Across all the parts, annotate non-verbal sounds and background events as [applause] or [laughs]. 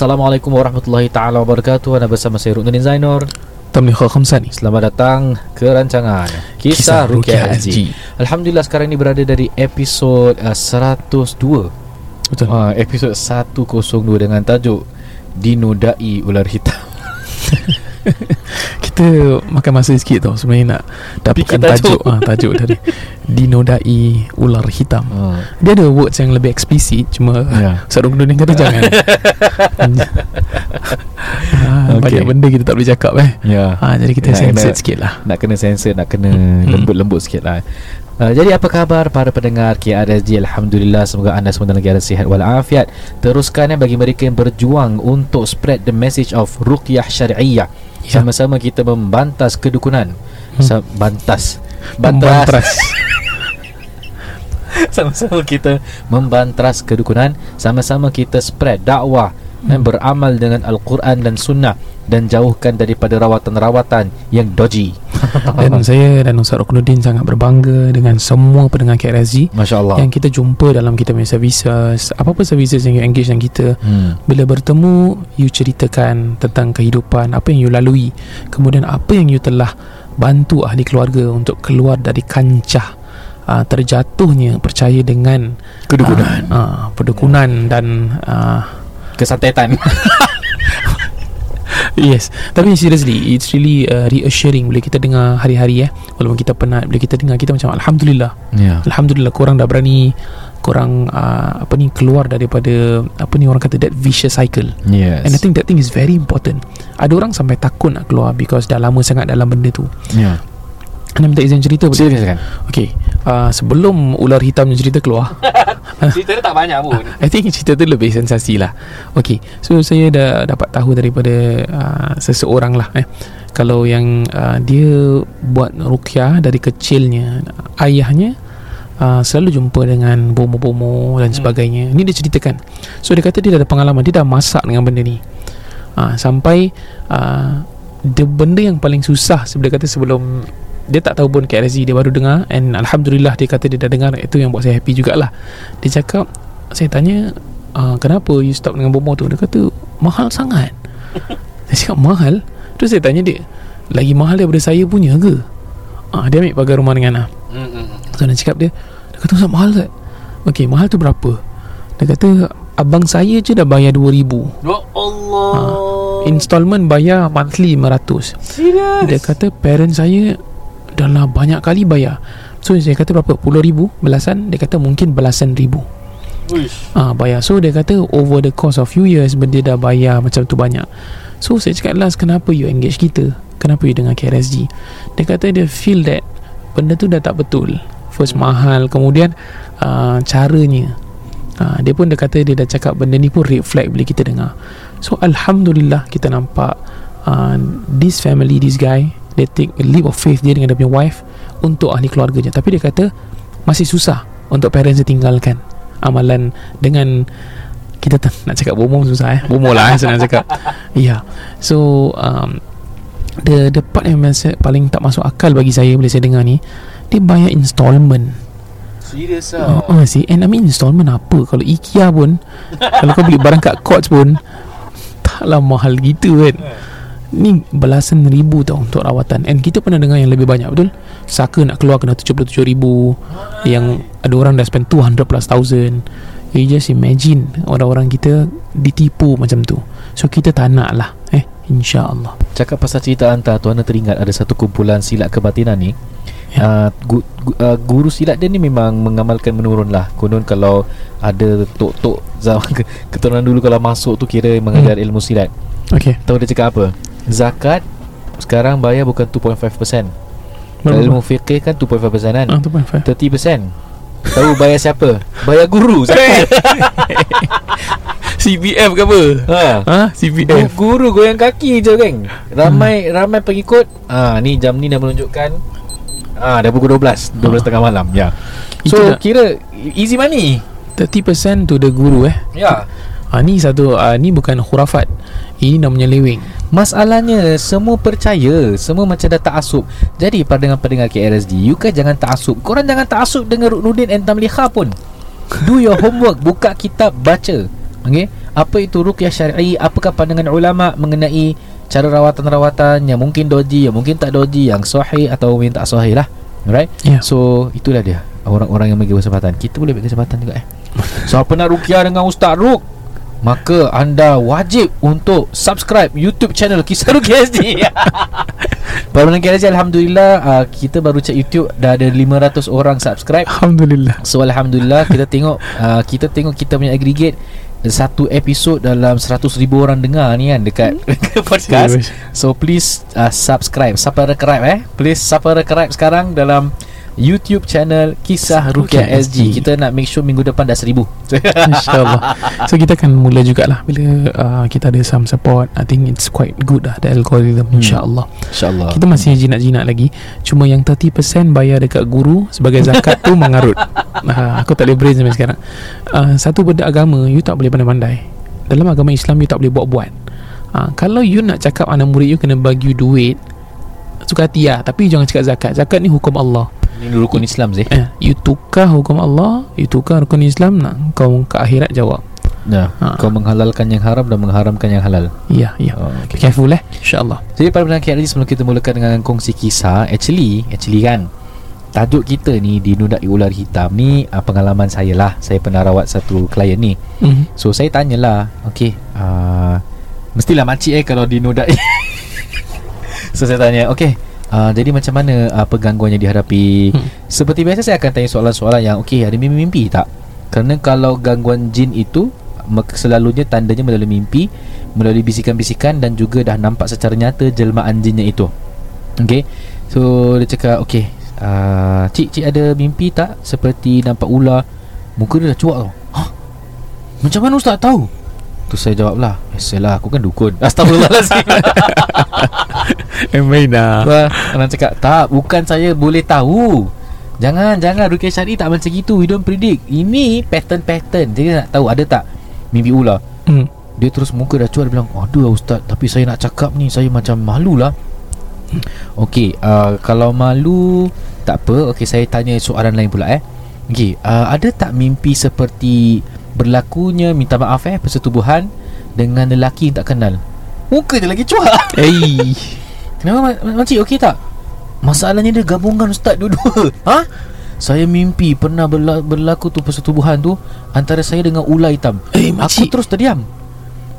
Assalamualaikum warahmatullahi taala wabarakatuh. Anda bersama saya Ruknuddin Zainur. Tamliha Khamsani Selamat datang ke rancangan Kisah, Kisah Rukia Haji. Alhamdulillah sekarang ini berada dari episod uh, 102. Betul. Uh, episod 102 dengan tajuk Dinodai Ular Hitam. [laughs] kita makan masa sikit tau sebenarnya nak dapatkan tajuk ah tajuk dari [laughs] dinodai ular hitam. Uh. Dia ada words yang lebih eksplisit cuma yeah. Sarung Dunia kata jangan. ha, [laughs] okay. Banyak benda kita tak boleh cakap eh. Yeah. Ha, jadi kita sensor sikit lah. Nak kena sensor, nak kena hmm. lembut-lembut sikit lah. Uh, jadi apa khabar para pendengar KRSG Alhamdulillah semoga anda semua dalam keadaan sihat walafiat Teruskan ya bagi mereka yang berjuang untuk spread the message of Ruqyah Syariah ya. Sama-sama kita membantas kedukunan hmm. Bantas Bantas [laughs] [laughs] Sama-sama kita membantras kedukunan Sama-sama kita spread dakwah hmm. Dan beramal dengan Al-Quran dan Sunnah Dan jauhkan daripada rawatan-rawatan yang dodgy [laughs] Dan saya dan Ustaz Ruknuddin sangat berbangga Dengan semua pendengar Masya Allah Yang kita jumpa dalam kita punya services Apa-apa services yang you engage dengan kita hmm. Bila bertemu You ceritakan tentang kehidupan Apa yang you lalui Kemudian apa yang you telah Bantu ahli keluarga Untuk keluar dari kancah uh, Terjatuhnya Percaya dengan Kedukunan. uh, uh, Perdukunan dan uh, Kesantetan. [laughs] Yes. Tapi seriously It's really uh, reassuring Bila kita dengar hari-hari eh. Walaupun kita penat Bila kita dengar Kita macam Alhamdulillah. Yeah. Alhamdulillah Korang dah berani Korang uh, Apa ni Keluar daripada Apa ni orang kata That vicious cycle. Yes. And I think that thing is very important. Ada orang sampai takut nak keluar Because dah lama sangat dalam benda tu. Yeah anda minta izin cerita boleh? Silakan Okay uh, Sebelum ular hitam cerita keluar. [laughs] Cerita dia tak banyak pun. [laughs] I think cerita tu lebih sensasi lah. Okay So saya dah dapat tahu daripada uh, Seseorang lah eh. Kalau yang uh, Dia buat rukyah Dari kecilnya Ayahnya uh, Selalu jumpa dengan Bomo-bomo Dan hmm. sebagainya. Ini dia ceritakan. So dia kata dia dah ada pengalaman. Dia dah masak dengan benda ni. Uh, Sampai uh, Dia benda yang paling susah Sebenarnya kata sebelum dia tak tahu pun KRZ dia baru dengar and Alhamdulillah dia kata dia dah dengar itu yang buat saya happy jugalah. Dia cakap saya tanya uh, kenapa you stop dengan bomo tu? Dia kata mahal sangat. [laughs] Saya cakap mahal? Terus saya tanya dia lagi mahal daripada saya punya ke? Uh, dia ambil pagar rumah dengan lah so dia cakap dia dia kata sangat mahal tak? Ok mahal tu berapa? Dia kata abang saya je dah bayar 2000 ya Allah. Uh, installment bayar monthly 500 serius dia kata parent saya dah lah banyak kali bayar So saya kata berapa? Puluh ribu? Belasan? Dia kata mungkin belasan ribu Ah ha, bayar So dia kata over the course of few years Dia dah bayar macam tu banyak So saya cakap last Kenapa you engage kita? Kenapa you dengan KRSG? Dia kata dia feel that Benda tu dah tak betul First mahal Kemudian uh, Caranya uh, Dia pun dia kata Dia dah cakap benda ni pun red flag Bila kita dengar So Alhamdulillah Kita nampak uh, This family This guy dia take a leap of faith dia dengan dia punya wife untuk ahli keluarganya. Tapi dia kata masih susah untuk parents dia tinggalkan amalan dengan kita tak nak cakap bomo susah eh. Bomo lah eh senang cakap. [laughs] Ya. Yeah. so um, the, the part yang masa, paling tak masuk akal bagi saya bila saya dengar ni dia bayar installment. Serius lah. Oh, see. And I mean installment apa? Kalau IKEA pun [laughs] Kalau kau beli barang kat Courts pun Taklah mahal gitu kan Ni belasan ribu tau Untuk rawatan. And kita pernah dengar yang lebih banyak Betul? Saka nak keluar kena 77 ribu. Yang ada orang dah spend 200 plus thousand. You just imagine Orang-orang kita Ditipu macam tu. So kita tak nak lah Eh InsyaAllah. Cakap pasal cerita hantar Tuan teringat Ada satu kumpulan silat kebatinan ni. Ya. uh, gu, gu, uh, Guru silat dia ni memang Mengamalkan menurun lah. Konon kalau Ada tok-tok Zaman [laughs] keturunan dulu Kalau masuk tu Kira mengajar hmm. ilmu silat. Okay Tahu dia cakap apa zakat sekarang bayar bukan 2.5%. Kalau ilmu fiqh kan 2.5% kan? Ah, 2.5. 30%. Tahu bayar siapa? Bayar guru zakat. [laughs] CPF ke apa? Ha. Ha, CPF. Guru goyang kaki je kan. Ramai hmm. ramai pengikut. Ha, ni jam ni dah menunjukkan Ah, dah pukul 12 12 ha. tengah malam Ya So Itu kira Easy money 30% to the guru eh Ya ha, Ni satu ha, Ni bukan khurafat Ini namanya lewing Masalahnya Semua percaya Semua macam dah tak asuk Jadi pada dengan pendengar KRSD You kan jangan tak asuk Korang jangan tak asuk Dengan Ruknudin and Tamliha pun. Do your homework [laughs] Buka kitab Baca. Okay Apa itu ruqyah syar'i? Apakah pandangan ulama Mengenai Cara rawatan-rawatan Yang mungkin doji Yang mungkin tak doji Yang sahih Atau yang tak sahih lah? Alright? Ya. So itulah dia. Orang-orang yang bagi kesempatan. Kita boleh bagi kesempatan juga eh. [laughs] Siapa nak ruqyah dengan Ustaz Ruk Maka anda wajib untuk subscribe YouTube channel Kisah Ruqyah SD Para pendengar KRSG Alhamdulillah uh, Kita baru cek YouTube Dah ada 500 orang subscribe. Alhamdulillah. So Alhamdulillah Kita tengok uh, Kita tengok kita punya aggregate Satu episod dalam 100 ribu orang dengar ni kan Dekat, dekat [laughs] podcast. So please uh, subscribe. Subscribe eh? Please subscribe sekarang dalam YouTube channel Kisah Rukia Ruqyah SG. SG. Kita nak make sure minggu depan dah seribu. [laughs] InsyaAllah. So kita akan mula jugalah Bila uh, kita ada some support. I think it's quite good lah The algorithm. Hmm. InsyaAllah. InsyaAllah. Kita masih jinak-jinak lagi. Cuma yang 30% bayar dekat guru Sebagai zakat tu mengarut. Uh, [laughs] Aku tak boleh brain sampai sekarang. Uh, Satu benda agama You tak boleh pandai-pandai. Dalam agama Islam You tak boleh buat-buat. Uh, Kalau you nak cakap Anak murid you kena bagi you duit Suka hati lah. Tapi jangan cakap zakat. Zakat ni hukum Allah Ini rukun Islam sih. eh, You tukar hukum Allah You tukar rukun Islam nak Kau ke akhirat jawab Nah, Ha. kau menghalalkan yang haram dan mengharamkan yang halal. Ya ya Oh, okay. careful eh InsyaAllah Jadi para pendengar KRG sebelum kita mulakan dengan kongsi kisah, actually, actually kan tajuk kita ni di Nudai Ular Hitam ni uh, pengalaman saya lah. Saya pernah rawat satu klien ni. mm. So saya tanyalah Okay uh, Mestilah makcik eh Kalau dinodai [laughs] So saya tanya Okay uh, Jadi macam mana uh, Penggangguan yang dihadapi? Hmm. Seperti biasa saya akan tanya soalan-soalan yang Okay ada mimpi-mimpi tak? Kerana kalau gangguan jin itu Selalunya tandanya melalui mimpi Melalui bisikan-bisikan Dan juga dah nampak secara nyata Jelmaan jinnya itu. Okay So dia cakap Okay uh, Cik, cik ada mimpi tak? Seperti nampak ular Muka dia dah cuak tau. Hah? Macam mana ustaz tahu Tu saya jawab lah. Biasalah aku kan dukun. [laughs] Astagfirullahaladzim [laughs] Eh main Wah, Orang cakap Tak bukan saya boleh tahu. Jangan Jangan. Rukiah Syari tak macam gitu. We don't predict. Ini pattern-pattern. Jadi nak tahu ada tak? Mimpi ular. Hmm. Dia terus muka dah cuat. Dia bilang Aduh ustaz Tapi saya nak cakap ni. Saya macam malu lah. Okey uh, Kalau malu Tak apa. Okey saya tanya soalan lain pula eh. Okey uh, Ada tak mimpi seperti Berlakunya Minta maaf eh Persetubuhan Dengan lelaki yang tak kenal. Muka dia lagi cuak. [laughs] Eh Kenapa mak- makcik okey tak? Masalahnya dia gabungkan ustaz dua-dua. Ha? Saya mimpi pernah berla- berlaku tu persetubuhan tu Antara saya dengan ular hitam. Eh Aku makcik. terus terdiam.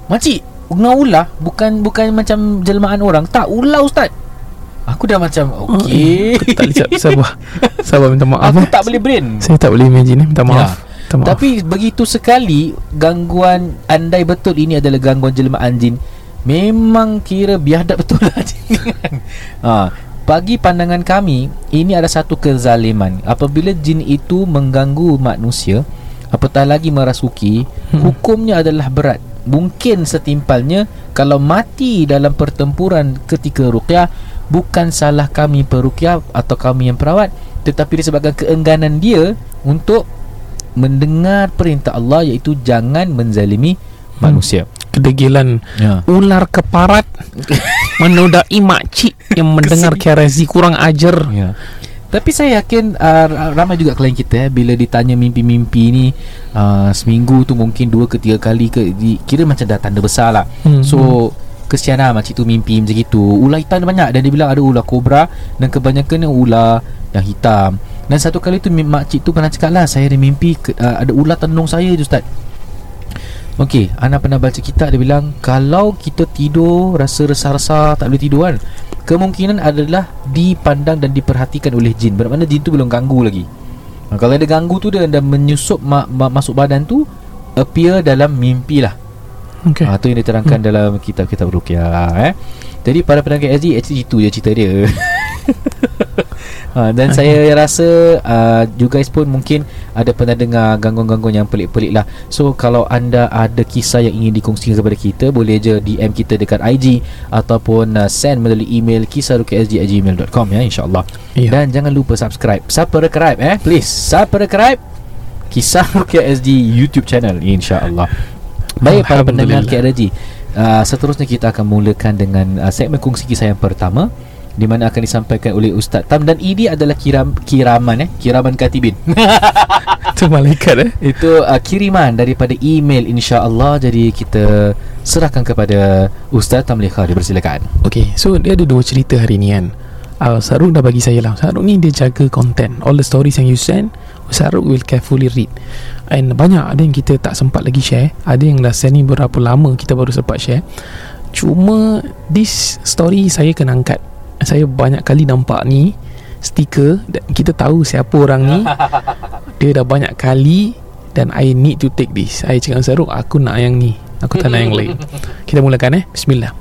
Makcik Dengan ular Bukan bukan macam jelmaan orang. Tak ular ustaz. Aku dah macam Okey. Aku tak boleh Sabar. [laughs] Sabar minta maaf Aku eh. tak boleh brain. Saya tak boleh imagine eh. Minta maaf Minta maaf. Tapi begitu sekali Gangguan Andai betul ini adalah gangguan jelmaan jin Memang kira biadab betul lah [laughs] ha, Bagi pandangan kami Ini ada satu kezaliman. Apabila jin itu mengganggu manusia Apatah lagi merasuki Hmm. Hukumnya adalah berat. Mungkin setimpalnya Kalau mati dalam pertempuran ketika ruqyah Bukan salah kami peruqyah Atau kami yang perawat Tetapi disebabkan keengganan dia Untuk mendengar perintah Allah Iaitu jangan menzalimi manusia Kedegilan Ya Ular keparat [laughs] Menodai makcik Yang mendengar KRSZ Kurang ajar Ya. Tapi saya yakin uh, ramai juga klien kita eh, bila ditanya mimpi-mimpi ni uh, seminggu tu mungkin dua ke tiga kali ke di, kira macam dah tanda besar lah. Hmm. So kesian lah makcik tu mimpi macam gitu. Ular hitam banyak dan dia bilang ada ular kobra dan kebanyakan ular yang hitam. Dan satu kali tu makcik tu pernah cakap lah saya ada mimpi ke, uh, ada ular tendung saya je ustaz. Okey, Ana pernah baca kitab dia bilang kalau kita tidur rasa resah-resah tak boleh tidur kan. Kemungkinan adalah dipandang dan diperhatikan oleh jin. Bermakna jin tu belum ganggu lagi. Ha, kalau ada ganggu tu dia dah menyusup ma- ma- masuk badan tu appear dalam mimpi lah. Okay Ha, tu yang diterangkan hmm. dalam kitab-kitab ruqyah eh. Jadi para pendengar SG actually itu je cerita dia. [laughs] ha, [laughs] dan saya rasa uh, you guys pun mungkin ada pernah dengar gangguan-gangguan yang pelik-pelik lah. So kalau anda ada kisah yang ingin dikongsikan kepada kita boleh je DM kita dekat IG ataupun uh, send melalui email kisahruqyahsg@gmail.com ya insyaallah. Ya. Dan jangan lupa subscribe. Subscribe eh please. Subscribe Kisah Rukia SG YouTube channel insyaallah. Baik para pendengar. KRG uh, Seterusnya kita akan mulakan dengan uh, segmen kongsi kisah yang pertama di mana akan disampaikan oleh Ustaz Tam. Dan ini adalah kiram kiraman eh? Kiraman katibin. [laughs] Itu malaikat eh? Itu uh, kiriman daripada email insya-Allah. Jadi kita serahkan kepada Ustaz Tamliha dipersilakan. Okay So dia ada dua cerita hari ni kan? Uh, Saruk dah bagi saya lah. Saruk ni dia jaga content. All the stories yang you send Saruk will carefully read. And banyak ada yang kita tak sempat lagi share. Ada yang dah send ni berapa lama Kita baru sempat share. Cuma This story saya kena angkat Saya banyak kali nampak ni Stiker Kita tahu siapa orang ni. Dia dah banyak kali Dan I need to take this. I cakap dengan Saruk Aku nak yang ni. Aku tak nak yang lain. [laughs] Kita mulakan eh? Bismillah.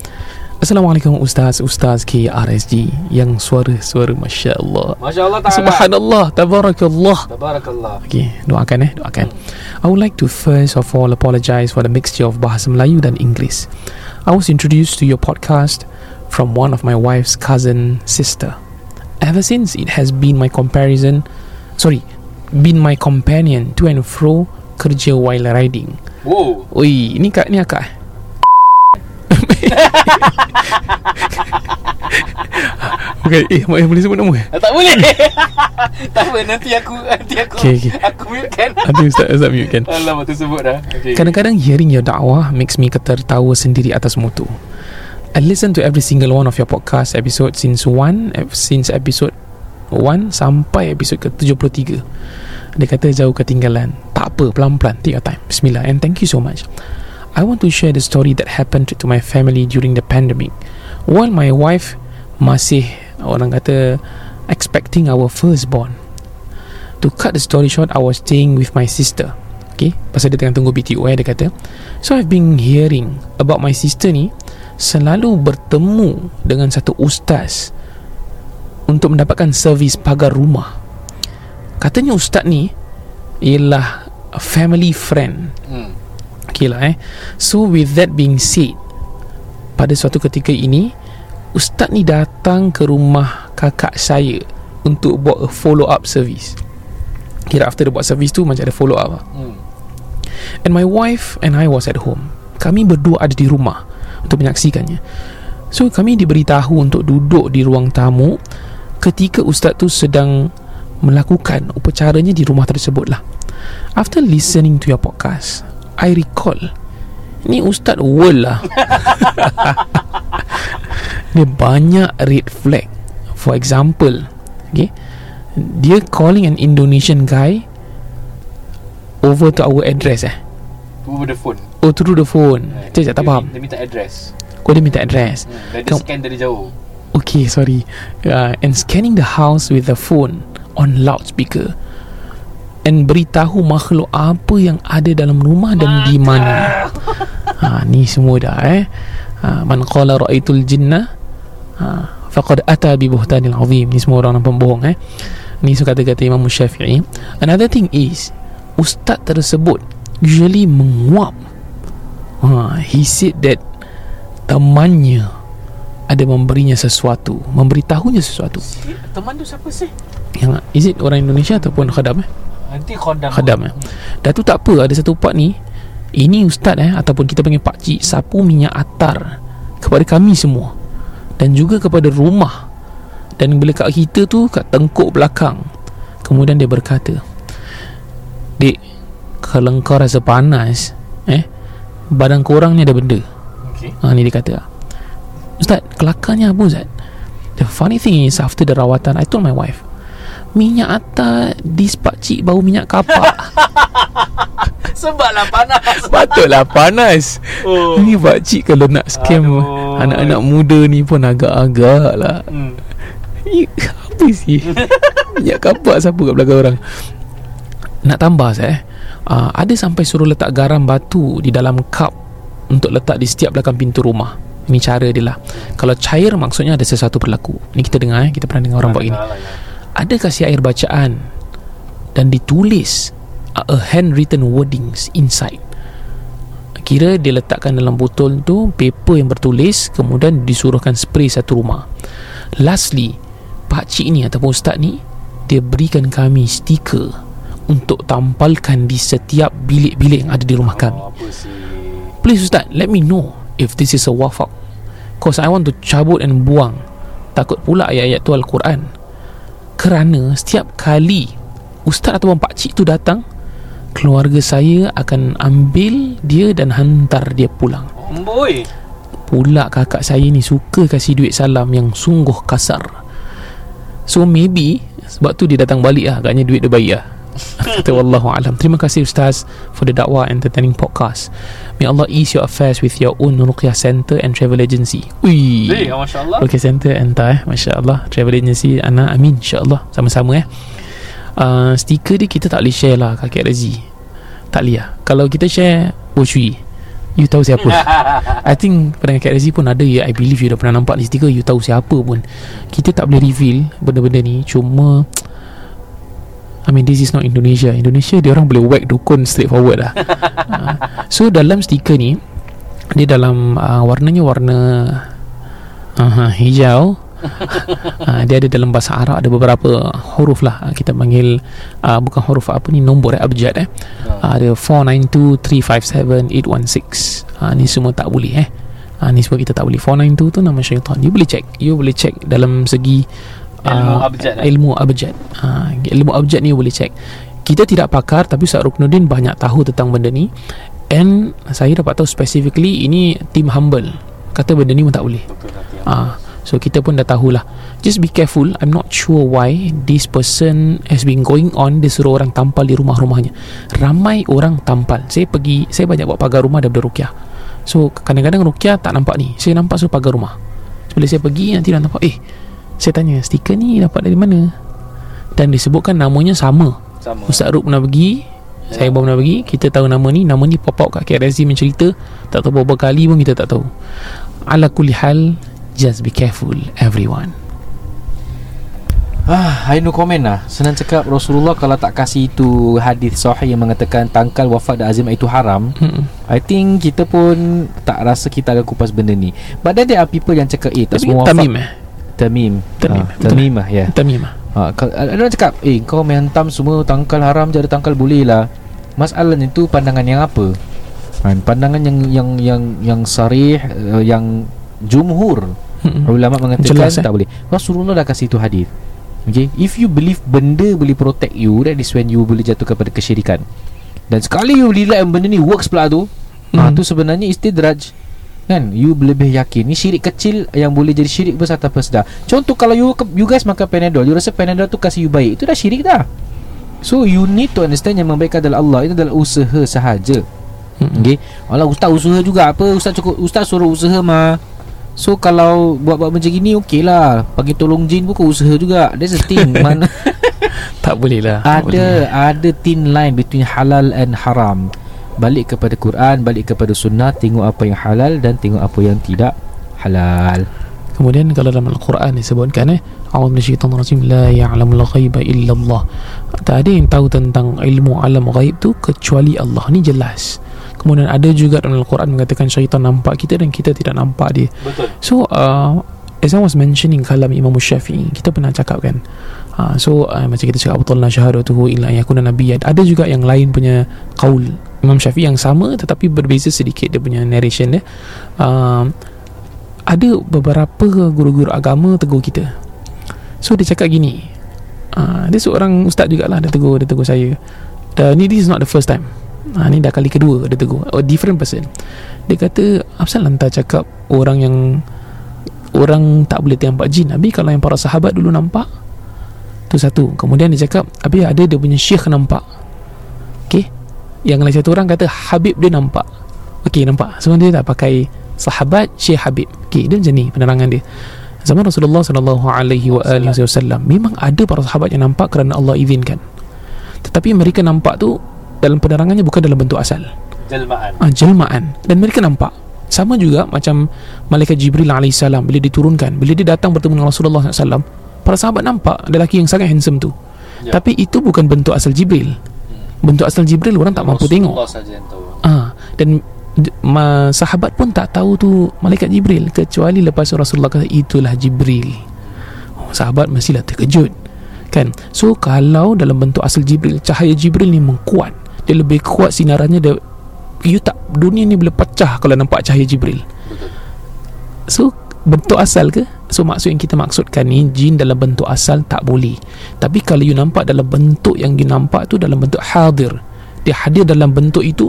Assalamualaikum Ustaz. Ustaz KRSG Yang suara-suara Masya Allah Masya-Allah Subhanallah. Tabarakallah. Tabarakallah. Okay Doakan eh? Doakan. I would like to first of all Apologize for the mixture of Bahasa Melayu dan Inggeris. I was introduced to your podcast From one of my wife's cousin sister Ever since it has been my comparison Sorry Been my companion To and fro Kerja while riding Wow Oi, ni kak ni akak eh? [laughs] okay, eh, mak boleh sebut nama eh? Tak boleh [laughs] Tak apa nanti aku Nanti aku Okay, okay. Aku mute kan Nanti Ustaz, Ustaz mute kan Alamak tu sebut dah okay. Kadang-kadang hearing your dakwah Makes me tertawa sendiri atas motor I listen to every single one of your podcast episode Since one ep- Since episode 1 Sampai episode ke-73 Dia kata jauh ketinggalan Tak apa, pelan-pelan Take your time Bismillah And thank you so much I want to share the story that happened to my family during the pandemic. While my wife masih orang kata expecting our firstborn. To cut the story short, I was staying with my sister. Okay, pasal dia tengah tunggu BTO eh, dia kata. So I've been hearing about my sister ni selalu bertemu dengan satu ustaz untuk mendapatkan servis pagar rumah. Katanya ustaz ni ialah a family friend hmm. Okay lah eh So with that being said Pada suatu ketika ini Ustaz ni datang ke rumah kakak saya Untuk buat a follow up service Kira after dia buat service tu Macam ada follow up lah Hmm. And my wife and I was at home. Kami berdua ada di rumah Untuk menyaksikannya. So kami diberitahu untuk duduk di ruang tamu Ketika ustaz tu sedang Melakukan upacaranya di rumah tersebut lah. After listening to your podcast I recall Ni ustaz world lah. [laughs] Dia banyak red flag. For example Okay Dia calling an Indonesian guy Over to our address eh? Over the phone. Oh through the phone. Cik cik tak faham. Dia minta address. Kau dia minta address. Hmm. Dia Kau- scan dari jauh. Okay sorry. Uh, And scanning the house with the phone On loudspeaker And beritahu makhluk apa yang ada dalam rumah dan di mana. Ha, [laughs] Ni semua dah eh? Ha, Man qala ra'aitul jinnah ha, Faqad ata bi buhtanil azim. Ni semua orang yang pembohong eh? Ni so kata-kata Imam Syafi'i. Another thing is Ustaz tersebut Usually menguap. Ha, He said that Temannya Ada memberinya sesuatu Memberitahunya sesuatu. Teman tu siapa sih? Yang Is it orang Indonesia Ataupun khadam eh? Nanti khodam Khadam eh? Dah tu tak apa Ada satu part ni. Ini ustaz eh Ataupun kita panggil pakcik Sapu minyak atar Kepada kami semua. Dan juga kepada rumah. Dan bila kat kita tu Kat tengkuk belakang Kemudian dia berkata Dek Kalau kau rasa panas Eh Badan korang ni ada benda. Okay ha, Ni dia kata. Ustaz Kelakarnya apa Ustaz? The funny thing is After the rawatan I told my wife Minyak atar This pakcik bau minyak kapak. [laughs] Sebablah panas. Patutlah panas. Oh. Ni pakcik kalau nak scam Aduh. Anak-anak muda ni pun agak-agak lah hmm. Apa [laughs] sih [laughs] Minyak kapak siapa kat belakang orang Nak tambah saya uh, Ada sampai suruh letak garam batu Di dalam cup Untuk letak di setiap belakang pintu rumah. Ini cara dia lah. Kalau cair maksudnya ada sesuatu berlaku. Ni kita dengar eh. Kita pernah dengar orang buat gini. Ada kasih air bacaan dan ditulis a handwritten wordings inside. Kira dia letakkan dalam botol tu paper yang bertulis kemudian disuruhkan spray satu rumah. Lastly pakcik ni ataupun ustaz ni dia berikan kami stiker untuk tampalkan di setiap bilik-bilik yang ada di rumah kami. Please Ustaz Let me know If this is a wafak Cause I want to cabut and buang. Takut pula ayat-ayat tu Al-Quran. Kerana setiap kali ustaz ataupun pakcik tu datang keluarga saya akan ambil dia dan hantar dia pulang. Boy. pula kakak saya ni suka kasih duit salam yang sungguh kasar. So maybe sebab tu dia datang balik lah. Agaknya duit dia baik lah kata wallahu alam. Terima kasih ustaz for the dakwah entertaining podcast. May Allah ease your affairs with your own ruqyah center and travel agency. Ui. Eh, masya-Allah. ruqyah center entah eh. Masya Allah travel agency ana amin insyaallah. Sama-sama eh. Uh, stiker dia kita tak boleh share lah kakek Razi. Tak boleh lah. Kalau kita share oh cui. You tahu siapa? [laughs] I think pada Kak Razi pun ada ya I believe you dah pernah nampak ni stiker You tahu siapa pun. Kita tak boleh reveal Benda-benda ni. Cuma I mean this is not Indonesia. Indonesia dia orang boleh whack dukun straight forward lah. Uh, [laughs] So dalam stiker ni Dia dalam uh, Warnanya warna uh, Hijau. Uh, [laughs] Dia ada dalam bahasa Arab Ada beberapa huruf lah. Kita panggil uh, Bukan huruf apa ni Nombor eh Abjad eh. Uh, Ada 492-357-816 uh, Ni semua tak boleh eh. Uh, Ni semua kita tak boleh. 492 tu nama syaitan. You boleh check. You boleh check dalam segi Ilmu ah, abjad, eh? Ilmu abjad uh, Ilmu abjad ni boleh check Kita tidak pakar Tapi Ustaz Ruknuddin banyak tahu tentang benda ni And saya dapat tahu specifically Ini tim humble Kata benda ni pun tak boleh. Ah, so kita pun dah tahulah. Just be careful. I'm not sure why this person has been going on. Dia suruh orang tampal di rumah-rumahnya. Ramai orang tampal. Saya pergi, saya banyak buat pagar rumah daripada Rukyah. So kadang-kadang Rukyah tak nampak ni. Saya nampak suruh pagar rumah. Bila saya pergi nanti dah nampak. Eh, saya tanya stiker ni dapat dari mana? Dan disebutkan namanya sama. Sama. Ustaz Ruk pernah pergi Saya pun pernah pergi Kita tahu nama ni Nama ni pop out kat KR Razim mencerita Tak tahu berapa kali pun kita tak tahu Ala kulli hal Just be careful everyone Ah, I no comment lah Senang cakap Rasulullah kalau tak kasih itu Hadis sahih yang mengatakan Tangkal wafat dan azimah itu haram Hmm. I think kita pun Tak rasa kita akan kupas benda ni But then there are people yang cakap Eh tak Tapi semua wafat Tamim eh Tamim Tamim, Ah, betul. Tamim lah ya Tamim ah. ha, Ada orang cakap Eh kau main hantam semua Tangkal haram je ada tangkal boleh lah Masalahnya tu pandangan yang apa kan? Pandangan yang Yang yang yang sarih uh, Yang Jumhur Hmm. Ulama mengatakan Jelas, eh? tak boleh Rasulullah dah kasih tu hadis Okay If you believe benda boleh protect you That is when you boleh jatuh kepada kesyirikan Dan sekali you relax benda ni works pula tu hmm. ha. Tu sebenarnya istidraj Kan? You lebih yakin. Ni syirik kecil Yang boleh jadi syirik besar tanpa sedar. Contoh kalau you you guys makan Panadol You rasa Panadol tu kasih you baik Itu dah syirik dah. So you need to understand Yang membaik adalah Allah. Itu adalah usaha sahaja. Okay? Allah ustaz usaha juga. Apa ustaz cukup? Ustaz suruh usaha mah. So kalau buat-buat macam gini Okey lah. Panggil tolong jin pun kau usaha juga. There's a thing [laughs] Mana Tak boleh lah. Tak boleh. ada Ada thin line Between halal and haram Balik kepada Quran Balik kepada sunnah Tengok apa yang halal Dan tengok apa yang tidak Halal Kemudian kalau dalam Al-Quran disebutkan eh A'udhu minasyaitanir rajim La ya'lamul ghaiba illa Allah Tak ada yang tahu tentang ilmu alam ghaib tu Kecuali Allah Ni jelas Kemudian ada juga dalam Al-Quran mengatakan syaitan nampak kita dan kita tidak nampak dia. Betul. So uh, as I was mentioning kalam Imam Syafi'i, kita pernah cakap kan. Uh, so uh, macam kita cakap betul syahadatuhu illa yakuna nabiyyan. Ada juga yang lain punya qaul Imam Syafi'i yang sama tetapi berbeza sedikit dia punya narration dia. Uh, ada beberapa guru-guru agama tegur kita. So dia cakap gini. Uh, dia seorang ustaz jugalah dia tegur dia tegur saya. Dan ni this is not the first time. Ha, ni dah kali kedua dia tegur A different person Dia kata Apasal lantar cakap Orang yang Orang tak boleh nampak jin Habis kalau yang para sahabat dulu nampak Tu satu Kemudian dia cakap Habis ada dia punya syekh nampak. Okay Yang lain satu orang kata Habib dia nampak. Okay nampak. Sebab dia tak pakai Sahabat Syekh Habib. Okay dia macam ni penerangan dia. Zaman Rasulullah sallallahu alaihi wa alihi wasallam memang ada para sahabat yang nampak kerana Allah izinkan. Tetapi mereka nampak tu dalam penerangannya bukan dalam bentuk asal. Jelmaan. Ah, jelmaan. Dan mereka nampak. Sama juga macam malaikat Jibril alaihissalam bila diturunkan, bila dia datang bertemu dengan Rasulullah SAW, para sahabat nampak lelaki yang sangat handsome tu. Ya. Tapi itu bukan bentuk asal Jibril. Bentuk asal Jibril orang tak mampu tengok. Rasulullah. Ah, dan ma, sahabat pun tak tahu tu malaikat Jibril kecuali lepas Rasulullah kata itulah Jibril. Oh, sahabat mestilah terkejut. Kan? So kalau dalam bentuk asal Jibril, cahaya Jibril ni mengkuat. Dia lebih kuat sinarannya dia you tak dunia ni boleh pecah kalau nampak cahaya Jibril. Betul. So bentuk asal ke? So maksud yang kita maksudkan ni Jin dalam bentuk asal tak boleh. Tapi kalau you nampak dalam bentuk Yang you nampak tu dalam bentuk hadir Dia hadir dalam bentuk itu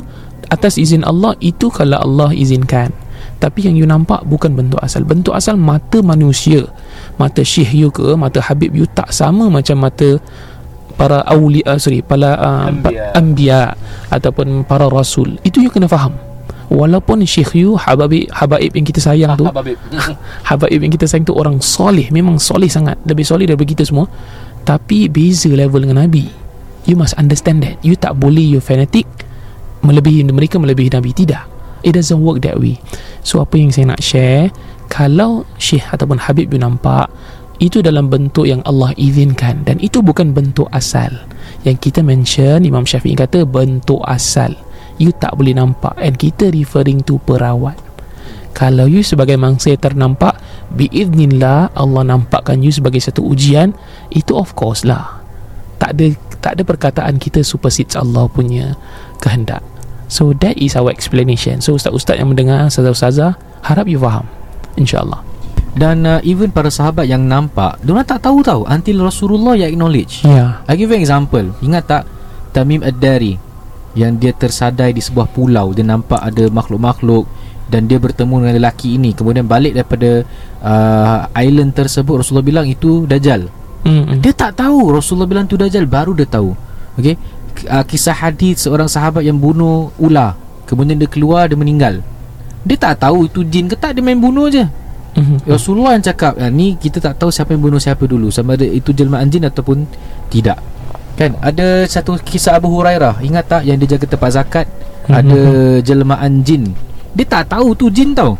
Atas izin Allah Itu kalau Allah izinkan. Tapi yang you nampak bukan bentuk asal. Bentuk asal mata manusia. Mata syekh you ke Mata habib you tak sama macam mata Para awliya Sorry Para uh, Anbiya. Anbiya Ataupun para rasul. Itu you kena faham Walaupun syekh you Habaib, habaib yang kita sayang tu. [laughs] Habaib. Yang kita sayang tu orang soleh Memang soleh sangat. Lebih soleh daripada kita semua. Tapi beza level dengan Nabi. You must understand that. You tak boleh you fanatic Melebihi mereka melebihi Nabi. Tidak. It doesn't work that way. So apa yang saya nak share Kalau Syekh ataupun Habib you nampak Itu dalam bentuk yang Allah izinkan. Dan itu bukan bentuk asal. Yang kita mention Imam Syafi'i kata bentuk asal You tak boleh nampak. And kita referring to perawat. Kalau you sebagai mangsa yang ternampak Biiznillah Allah nampakkan you sebagai satu ujian Itu of course lah. Tak ada tak ada perkataan kita supersedes Allah punya kehendak. So that is our explanation. So ustaz-ustaz yang mendengar Ustazah-ustazah Harap you faham. InsyaAllah. Dan uh, even para sahabat yang nampak Diorang tak tahu tau Until Rasulullah yang acknowledge. Ya. I give you an example. Ingat tak? Tamim Ad-Dari Yang dia tersadai di sebuah pulau. Dia nampak ada makhluk-makhluk Dan dia bertemu dengan lelaki ini. Kemudian balik daripada uh, Island tersebut Rasulullah bilang itu Dajjal. Mm Dia tak tahu Rasulullah bilang itu Dajjal Baru dia tahu. Okay K- uh, Kisah hadis seorang sahabat yang bunuh ular. Kemudian dia keluar Dia meninggal. Dia tak tahu itu jin ke tak Dia main bunuh je. Mm Rasulullah yang cakap ah, Ni kita tak tahu siapa yang bunuh siapa dulu. Sama ada itu jelmaan jin ataupun Tidak Kan? Ada satu kisah Abu Hurairah. Ingat tak yang dia jaga tempat zakat? Mhm. Ada jelmaan jin. Dia tak tahu tu jin tau.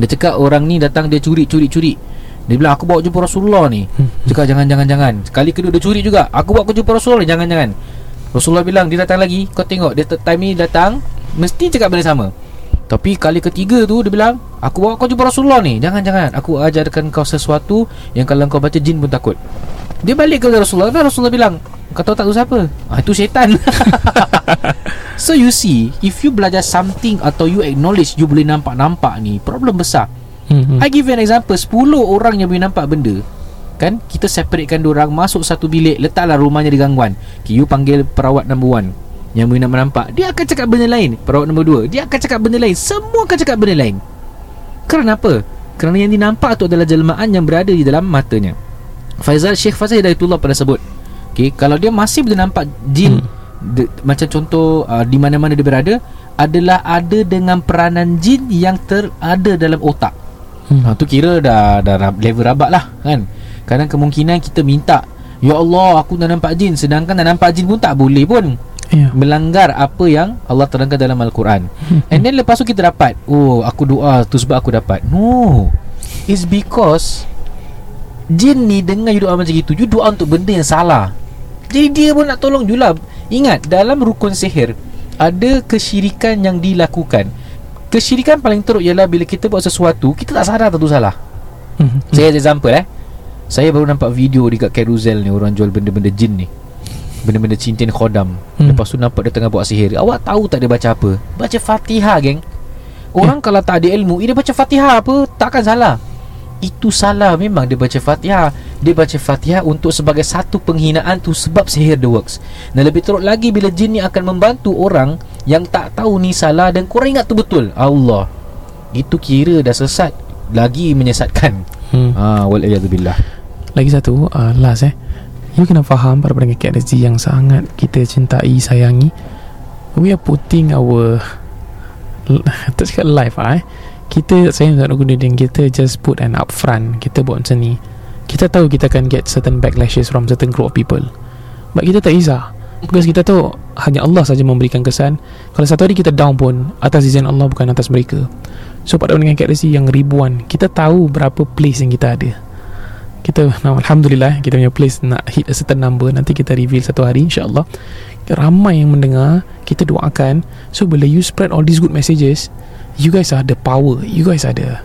Dia cakap orang ni datang dia curi curi curi. Dia bilang aku bawa jumpa Rasulullah ni. Cakap jangan jangan jangan. Kali kedua dia curi juga. Aku bawa aku jumpa Rasulullah ni. Jangan jangan. Rasulullah bilang dia datang lagi. Kau tengok dia time ni datang Mesti cakap benda sama. Tapi kali ketiga tu dia bilang Aku bawa kau jumpa Rasulullah ni. Jangan-jangan Aku ajarkan kau sesuatu Yang kalau kau baca jin pun takut. Dia balik ke Rasulullah. Dan Rasulullah bilang Kau tahu tak tu siapa? Ah, itu syaitan. [laughs] So you see If you belajar something Atau you acknowledge You boleh nampak-nampak ni Problem besar. Mm I give you an example 10 orang yang boleh nampak benda Kan? Kita separatekan orang Masuk satu bilik Letaklah rumahnya di gangguan. Okay, You panggil perawat number one Yang boleh nampak. Dia akan cakap benda lain Perawat number dua. Dia akan cakap benda lain Semua akan cakap benda lain. Kerana apa? Kerana yang dinampak tu adalah jelmaan yang berada di dalam matanya. Faizal Syekh Faizal Hidayatullah pernah sebut okay, Kalau dia masih boleh nampak jin hmm. de, Macam contoh uh, Di mana-mana dia berada Adalah ada dengan peranan jin Yang terada dalam otak. Hmm. Ha, tu kira dah, dah level rabat lah kan? Kadang kemungkinan kita minta Ya Allah aku dah nampak jin. Sedangkan dah nampak jin pun tak boleh pun. Ya. Melanggar apa yang Allah terangkan dalam Al-Quran. And then lepas tu kita dapat Oh aku doa tu sebab aku dapat. No. It's because Jin ni dengar you doa macam itu You doa untuk benda yang salah Jadi dia pun nak tolong you lah Ingat dalam rukun sihir Ada kesyirikan yang dilakukan. Kesyirikan paling teruk ialah Bila kita buat sesuatu Kita tak sadar tentu salah. Mhm. saya ada example eh. Saya baru nampak video dekat Carousel ni Orang jual benda-benda jin ni. Benda-benda cincin khodam. Hmm. Lepas tu nampak dia tengah buat sihir. Awak tahu tak dia baca apa? Baca fatihah geng. Orang kalau tak ada ilmu Dia baca fatihah apa Takkan salah Itu salah memang dia baca fatihah Dia baca fatihah untuk sebagai satu penghinaan tu Sebab sihir dia works. Dan lebih teruk lagi Bila jin ni akan membantu orang Yang tak tahu ni salah Dan korang ingat tu betul. Allah. Itu kira dah sesat Lagi menyesatkan. Hmm. Ah, waliyadzubillah. Lagi satu uh, Last eh. You kena faham Pada pendengar KRSG Yang sangat kita cintai Sayangi We are putting our [laughs] Tak cakap live ah, eh Kita Saya tak nak guna dia. Kita just put an upfront. Kita buat macam ni. Kita tahu kita akan get Certain backlashes From certain group of people. But kita tak isah Because kita tahu Hanya Allah saja memberikan kesan. Kalau satu hari kita down pun Atas izin Allah Bukan atas mereka. So pada pendengar KRSG Yang ribuan Kita tahu berapa place yang kita ada. Kita [laughs] Alhamdulillah kita punya place nak hit a certain number. Nanti kita reveal satu hari insyaAllah. Ramai yang mendengar kita doakan. So bila you spread all these good messages you guys the power. You guys the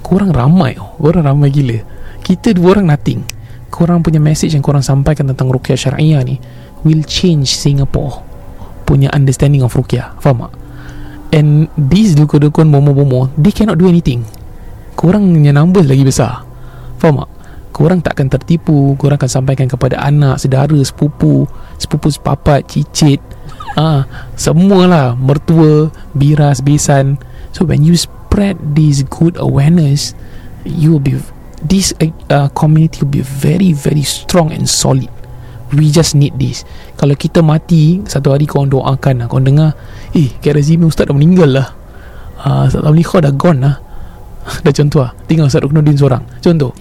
korang ramai. Oh. korang ramai gila. Kita dua orang nothing. Korang punya message yang korang sampaikan tentang Ruqyah Syariah ni will change Singapore. Punya understanding of Ruqyah. Faham tak? And these dukun-dukun bomo-bomo they cannot do anything. Korang punya numbers lagi besar. Faham tak? Korang tak akan tertipu. Korang akan sampaikan kepada anak, saudara, sepupu Sepupu sepapat, cicit. Ah, Semualah. Mertua, biras, besan So when you spread this good awareness You will be This uh, uh, community will be very very strong and solid. We just need this. Kalau kita mati Satu hari korang doakan lah. Korang dengar Eh Kak Razimi Ustaz dah meninggal lah. Uh, Ustaz kau dah gone lah. [laughs] Dah contoh lah. Tinggal Ustaz Ruknuddin seorang. Contoh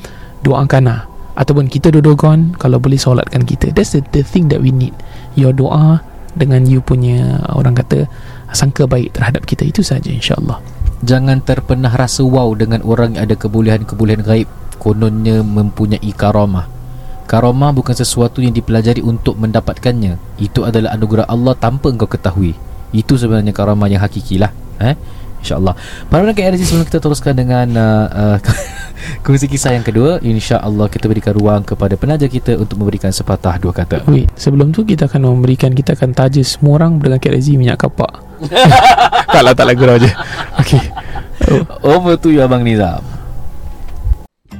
Doakan lah. Ataupun kita dua-dua gone Kalau boleh solatkan kita. That's the, the thing that we need. Your doa Dengan you punya Orang kata Sangka baik terhadap kita Itu saja insyaAllah Jangan terpernah rasa wow dengan orang yang ada kebolehan-kebolehan gaib kononnya mempunyai karamah. Karamah bukan sesuatu yang dipelajari untuk mendapatkannya. Itu adalah anugerah Allah tanpa engkau ketahui. Itu sebenarnya karamah yang hakiki lah. Eh? InsyaAllah. Para pendengar KRG sebelum kita teruskan dengan uh, uh, [laughs] kongsi kisah yang kedua, insyaAllah kita berikan ruang kepada penaja kita untuk memberikan sepatah dua kata. Wait Sebelum tu kita akan memberikan Kita akan taja semua orang Dengan Razi minyak kapak [laughs] [laughs] Tak lah tak lah gurau je Okay Over to you Abang Nizam.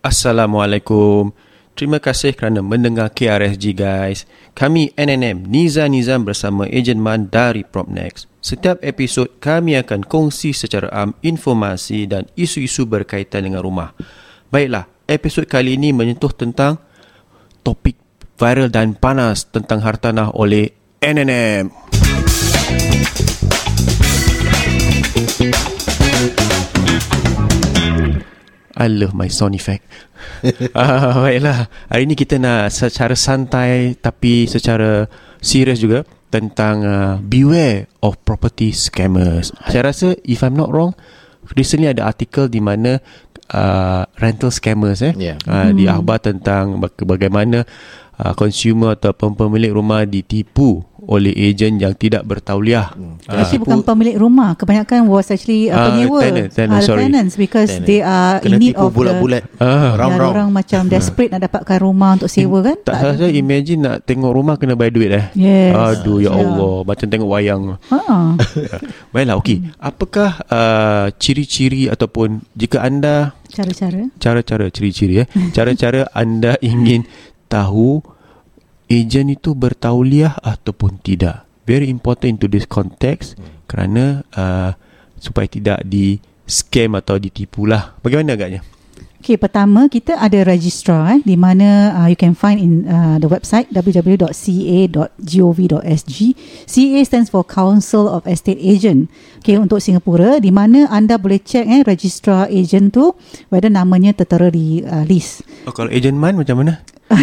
Assalamualaikum. Terima kasih kerana mendengar KRSG guys. Kami NNM Niza Nizam bersama Ejen Man dari Propnex. Setiap episod kami akan kongsi secara am informasi dan isu-isu berkaitan dengan rumah. Baiklah, episod kali ini menyentuh tentang topik viral dan panas tentang hartanah oleh NNM. I love my sound effect. uh, [laughs] baiklah, hari ini kita nak secara santai tapi secara serius juga tentang uh, beware of property scammers. Saya rasa if I'm not wrong, recently ada artikel di mana uh, rental scammers eh Yeah. uh, di akhbar tentang baga- bagaimana uh, consumer atau pemilik rumah ditipu oleh ejen yang tidak bertauliah. Hmm. Uh, Actually bukan pemilik rumah Kebanyakan was actually uh, Ah, penyewa tenant, tenant, Ah, the sorry. Tenants Because Tenant. they are Kena in need of bulat-bulat Ah. the ya, Round-round orang macam desperate nak dapatkan rumah untuk sewa kan Tak salah saya imagine nak tengok rumah kena bayar duit eh. Yes Aduh ya Yeah. Allah Macam tengok wayang ha. [laughs] Baiklah okey Apakah uh, ciri-ciri ataupun Jika anda Cara-cara Cara-cara ciri-ciri eh Cara-cara anda ingin tahu Ejen itu bertauliah ataupun tidak Very important into this context Kerana uh, Supaya tidak di Scam atau ditipu lah Bagaimana agaknya? Okay, pertama kita ada registrar eh, di mana uh, you can find in uh, the website www.ca.gov.sg. CA stands for Council of Estate Agent. Okay, untuk Singapura di mana anda boleh check eh registrar agent tu whether namanya tertera di uh, list. Oh, kalau ejen man macam mana? [laughs]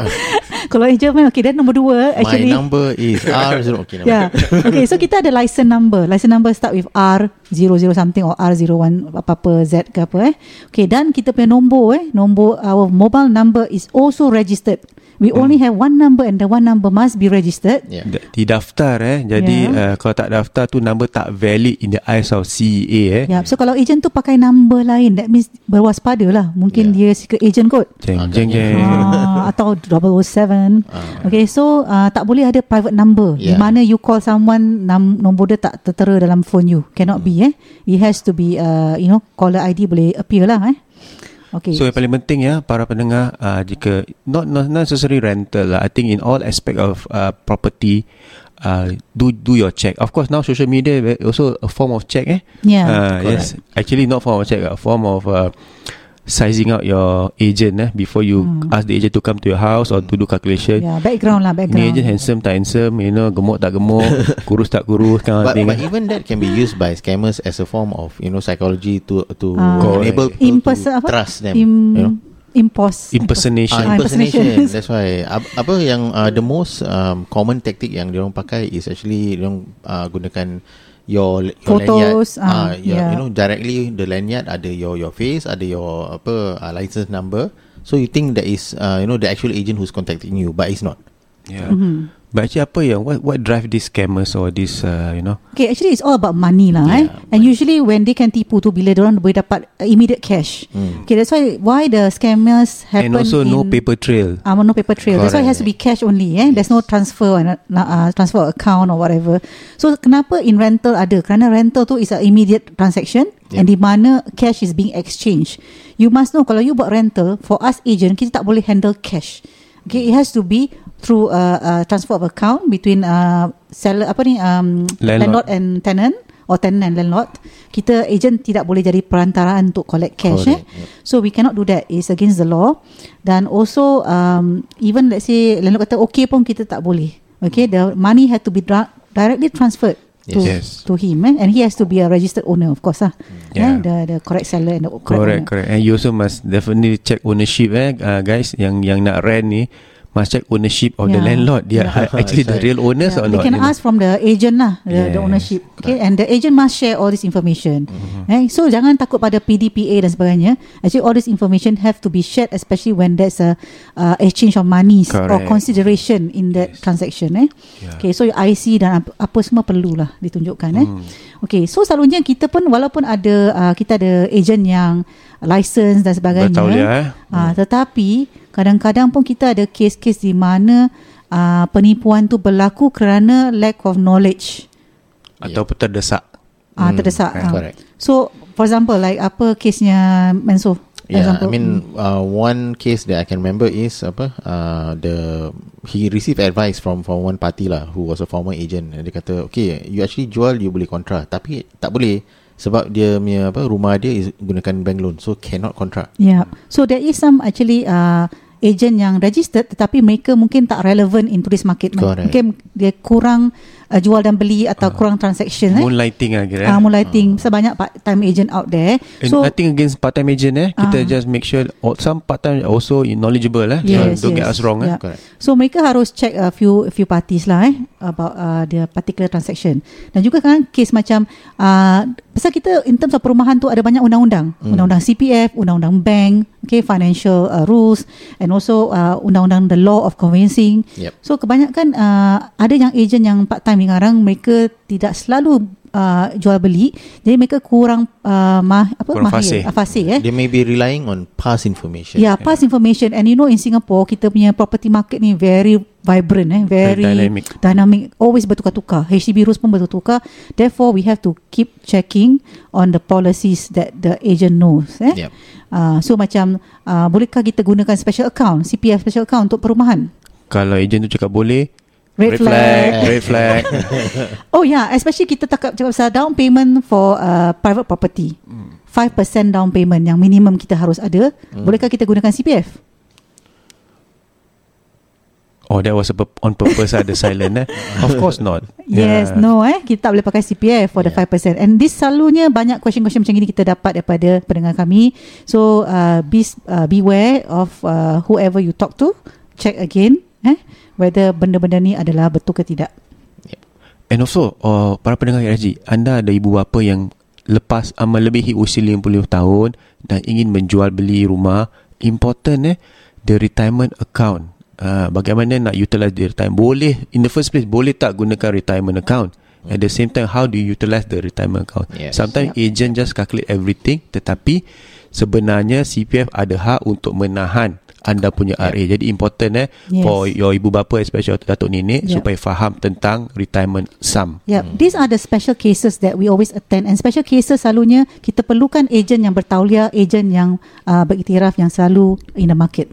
[laughs] [laughs] Kalau agent man okay dan nombor dua actually My number is [laughs] R0 okay, Yeah. [laughs] Okay, so kita ada license number. License number start with R00 something or R01 apa-apa Z ke apa eh. Okay, dan kita punya nombor eh, nombor our mobile number is also registered. We only have one number and the one number must be registered. yeah. Da- Didaftar eh Jadi uh, Yeah. Kalau tak daftar tu Number tak valid In the eyes of CEA eh Yeah, so kalau agent tu pakai number lain, that means berwaspada lah. Mungkin dia secret agent kot. Jeng jeng jeng Ah, atau 007 Okay so uh, Tak boleh ada private number Di Yeah. mana you call someone nam, Nombor dia tak tertera dalam phone you Cannot be eh It has to be uh, You know Caller ID boleh appear lah eh Okay So yang paling penting ya para pendengar uh, jika not not necessary rental lah. I think in all aspect of uh, property uh, do do your check. Of course now social media also a form of check eh. Yeah uh, yes. Actually not form of check, a form of uh, sizing out your agent eh before you Hmm. ask the agent to come to your house or to do calculation. Yeah background lah Ni background agent handsome tak handsome You know Gemuk tak gemuk [laughs] Kurus tak kurus kind of But, thing but eh. even that can be used by scammers as a form of you know psychology to to Ah. enable In people person to apa? trust them. Im, you know? impos Impersonation. Ah, Ah, impersonation. impersonation. [laughs] That's why. Ap- apa yang uh, the most um, common tactic yang diorang pakai is actually diorang uh, gunakan your, your Photos, lanyard. ah, Ah, your, yeah. You know directly the lanyard ada your your face, ada your apa uh, license number. So you think that is uh, you know the actual agent who's contacting you, but it's not. Yeah. Mm-hmm. But actually apa yang what what drive these scammers or this uh, you know Okay, actually it's all about money lah eh. Yeah, And usually when they can tipu tu bila orang boleh dapat uh, immediate cash. Okay, that's why why the scammers happen and also in, no paper trail. Ah, no paper trail. That's why it has to be Correct. cash only. Eh? There's no transfer and uh, transfer account or whatever. So kenapa in rental ada? Kerana rental tu is a immediate transaction Yeah. and di mana cash is being exchanged. You must know kalau you buat rental for us agent kita tak boleh handle cash. Okay, it has to be through a, a transfer of account between uh, seller apa ni um, Landlord. landlord and tenant or tenant and landlord. Kita agent tidak boleh jadi perantaraan untuk collect cash. Correct, Eh? So we cannot do that. It's against the law. Dan also um, even let's say landlord kata okay pun kita tak boleh. Okay, the money had to be dra- directly transferred to Yes. to him, eh? and he has to be a registered owner, of course, ah. Yeah. Eh? The the correct seller and the correct, Correct, owner. correct. And you also must definitely check ownership eh uh, guys yang yang nak rent ni must check ownership of the Yeah. landlord. They are Yeah. actually the right. real owners Yeah, or they not? can you know? ask from the agent lah the, the Yes. ownership okay and the agent must share all this information Mm-hmm. eh so jangan takut pada PDPA dan sebagainya actually all this information have to be shared especially when there's a uh, exchange of monies or consideration in that transaction eh Yeah. okay so your IC dan apa, apa semua perlulah ditunjukkan eh Hmm. okay so selalunya kita pun walaupun ada uh, kita ada agent yang license dan sebagainya Bertauliah eh. Ah, tetapi kadang-kadang pun kita ada kes-kes di mana ah, penipuan tu berlaku kerana lack of knowledge. Ataupun terdesak. Ah, Hmm, terdesak. correct. Ah. Correct. So, for example, like apa kesnya? For Yeah, example. I mean uh, one case that I can remember is apa uh, the he received advice from from one party lah who was a former agent. Dia kata okay you actually jual you boleh kontra tapi tak boleh sebab dia punya apa rumah dia is gunakan bank loan so cannot kontra. Yeah. So there is some actually uh, agent yang registered tetapi mereka mungkin tak relevant into this market. Correct. Mungkin dia kurang uh, jual dan beli atau kurang transaction eh. Moonlighting lah kira. Ah, moonlighting. Sebanyak part-time agent out there. And So nothing against part-time agent eh. Kita Ah. just make sure oh, some part-time also knowledgeable eh. Yes, Don't get yes. us wrong eh. Yeah. Correct. So mereka harus check a few a few parties lah eh about uh, the particular transaction. Dan juga kan case macam uh, pasal kita in terms of perumahan tu ada banyak undang-undang. Hmm. Undang-undang CPF, undang-undang bank, okay financial uh, rules and also uh, undang-undang the law of conveyancing. Yep. So kebanyakan uh, ada yang agent yang part time sekarang mereka tidak selalu uh, jual beli. Jadi mereka kurang uh, mah, apa Kurang mahir, fasih. ah, fasih eh. They may be relying on past information. Yeah, past information and you know in Singapore kita punya property market ni very vibrant eh, very, Very dynamic. dynamic, always bertukar-tukar. HDB rules pun bertukar. Therefore we have to keep checking on the policies that the agent knows eh. Yep. Uh, so macam uh, bolehkah kita gunakan special account, CPF special account untuk perumahan? Kalau agent tu cakap boleh, Red, red flag. [laughs] Oh yeah, especially kita cakap cakap pasal down payment for uh, private property. 5% down payment yang minimum kita harus ada. Bolehkah kita gunakan CPF? Oh, that was a on purpose ada silent eh. [laughs] Of course not. Yes, Yeah. no eh kita tak boleh pakai CPF for the Yeah. 5%. And this selalunya banyak question-question macam ini kita dapat daripada pendengar kami. So uh, be uh, beware of uh, whoever you talk to. Check again eh whether benda-benda ni adalah betul ke tidak. And also, uh, para pendengar RSG, anda ada ibu bapa yang lepas uh, melebihi usia 50 tahun dan ingin menjual beli rumah, important eh, the retirement account. Uh, bagaimana nak utilize the retirement? Boleh, in the first place, boleh tak gunakan retirement account? At the same time, how do you utilize the retirement account? Yes. Sometimes agent just calculate everything, tetapi sebenarnya CPF ada hak untuk menahan anda punya RA. Jadi important eh Yes. for your ibu bapa especially datuk nenek Yeah. supaya faham tentang retirement sum. Yeah, these are the special cases that we always attend and special cases selalunya kita perlukan agent yang bertauliah, agent yang uh, beriktiraf yang selalu in the market.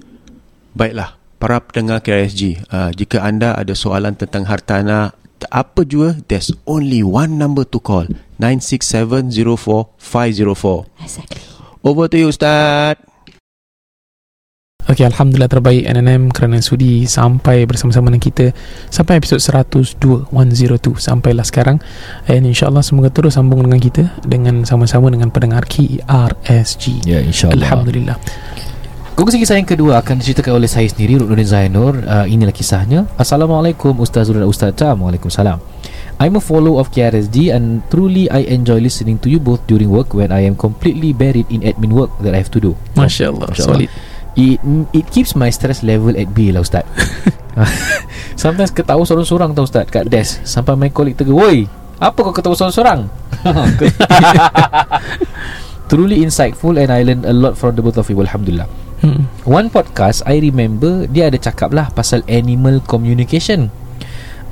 Baiklah, para pendengar KSG, uh, jika anda ada soalan tentang hartanah apa jua, there's only one number to call. 96704504. Exactly. Over to you Ustaz. Okey, Alhamdulillah terbaik NNM kerana sudi sampai bersama-sama dengan kita sampai episod 102, 102 sampailah sekarang. And insyaAllah semoga terus sambung dengan kita dengan sama-sama dengan pendengar KRSG. Ya, insyaAllah. Alhamdulillah. Kongsi kisah yang kedua akan diceritakan oleh saya sendiri Ruknuddin Zainur uh, Inilah kisahnya Assalamualaikum Ustaz Zul dan Ustaz Tam Waalaikumsalam I'm a follower of KRSG and truly I enjoy listening to you both during work when I am completely buried in admin work that I have to do. Masya Allah Masya Allah. Solid It it keeps my stress level at bay lah Ustaz. [laughs] Sometimes ketawa sorang-sorang tau Ustaz Kat desk. Sampai my colleague tegur Woi Apa kau ketawa sorang-sorang [laughs] Truly insightful And I learned a lot from the both of you Alhamdulillah. Hmm. One podcast I remember Dia ada cakap lah Pasal animal communication.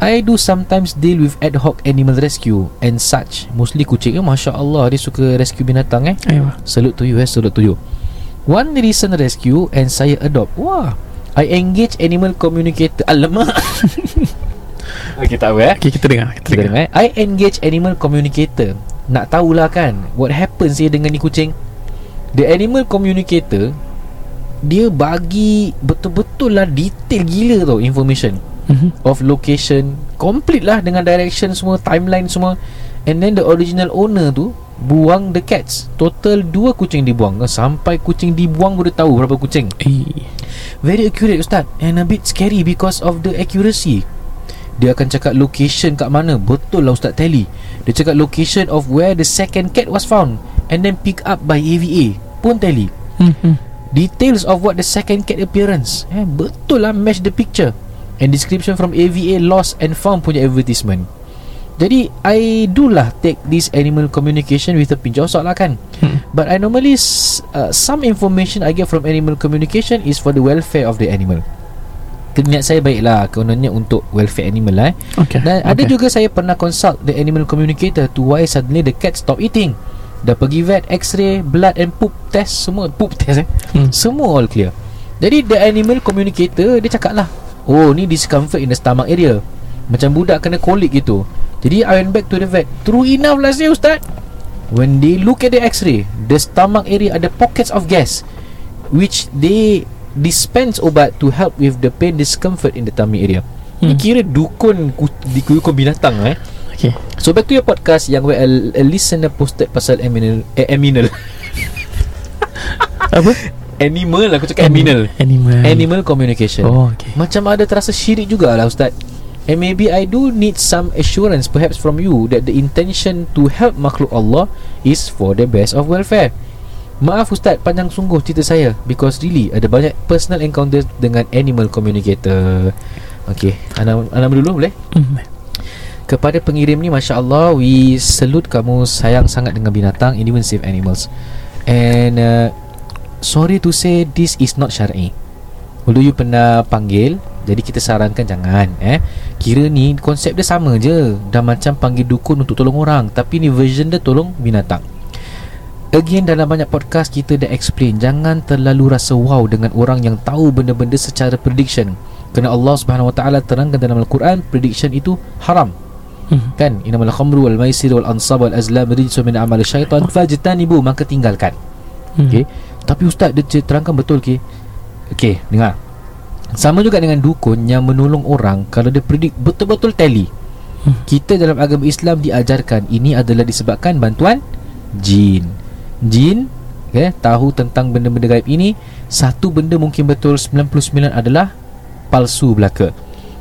I do sometimes deal with ad hoc animal rescue And such. Mostly kucing eh, Masya Allah Dia suka rescue binatang eh. Aywa. Salute to you eh Salute to you One recent rescue And saya adopt. Wah I engage animal communicator. Alamak. [laughs] Okay tak apa eh. Okay kita dengar Kita, kita dengar. dengar eh. I engage animal communicator. Nak tahulah kan What happens dia dengan ni kucing? The animal communicator Dia bagi Betul-betul lah Detail gila tau Information. Mhm. Of location Complete lah Dengan direction semua Timeline semua. And then the original owner tu Buang the cats. Total dua kucing dibuang. Sampai kucing dibuang Boleh tahu berapa kucing. Eh, Very accurate Ustaz. And a bit scary Because of the accuracy. Dia akan cakap location kat mana. Betul lah Ustaz Tally. Dia cakap location of where the second cat was found And then pick up by AVA Pun tally. Hmm, hmm. Details of what the second cat appearance. Eh, Betul lah match the picture. And description from AVA lost and found punya advertisement Jadi I do lah take this animal communication with a pinch of salt lah kan Hmm. But I normally uh, Some information I get from animal communication Is for the welfare of the animal Niat saya baiklah Kononnya untuk welfare animal lah eh Okay dan okay. ada juga saya pernah consult the animal communicator to why suddenly the cat stop eating. Dah pergi vet, x-ray, blood and poop test semua poop test eh. Hmm. Semua all clear. Jadi the animal communicator dia cakap lah Oh ni discomfort in the stomach area Macam budak kena kolik gitu Jadi I went back to the vet. True enough lah saya ustaz. When they look at the x-ray The stomach area ada pockets of gas Which they dispense ubat to help with the pain discomfort in the tummy area. Ni Hmm. kira dukun ku- di dukun binatang eh. Okay. So back to your podcast Yang where a, a listener posted pasal aminal eh, aminal. Apa? Animal Aku cakap aminal. Animal. Animal communication. Oh okay. Macam ada terasa syirik jugalah Ustaz And maybe I do need some assurance Perhaps from you That the intention to help makhluk Allah Is for the best of welfare Maaf Ustaz Panjang sungguh cerita saya Because really Ada banyak personal encounters Dengan animal communicator Okay Ana, Ana dulu boleh? Hmm. Kepada pengirim ni Masya Allah We salute kamu Sayang sangat dengan binatang And even save animals And uh, Sorry to say This is not syar'i Dulu you pernah panggil Jadi kita sarankan jangan eh. Kira ni konsep dia sama je. Dah macam panggil dukun untuk tolong orang Tapi ni version dia tolong binatang. Again dalam banyak podcast kita dah explain Jangan terlalu rasa wow dengan orang yang tahu benda-benda secara prediction. Kerana Allah Subhanahu Wa Taala terangkan dalam Al-Quran Prediction itu haram. Hmm. kan? Inamal khamru wal maisir wal ansab wal azlam rijsun min amal syaitan fajtanibu maka tinggalkan. Hmm. okey? Tapi ustaz dia terangkan betul okey? Okey dengar sama juga dengan dukun yang menolong orang kalau dia predict betul-betul tally Hmm. kita dalam agama Islam diajarkan ini adalah disebabkan bantuan jin jin okay, tahu tentang benda-benda gaib ini satu benda mungkin betul 99 adalah palsu belaka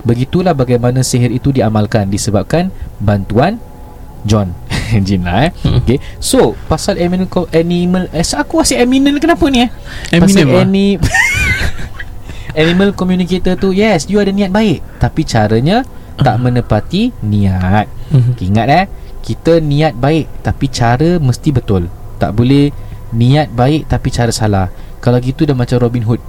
begitulah bagaimana sihir itu diamalkan disebabkan bantuan John [laughs] jin lah eh Hmm. okay. so pasal animal animal eh, aku asyik animal kenapa ni eh Eminem pasal lah. [laughs] animal communicator tu yes you ada niat baik. Tapi caranya tak [coughs] menepati niat. Mhm. Okay, ingat eh Kita niat baik Tapi cara mesti betul. Tak boleh Niat baik Tapi cara salah. Kalau gitu dah macam Robin Hood.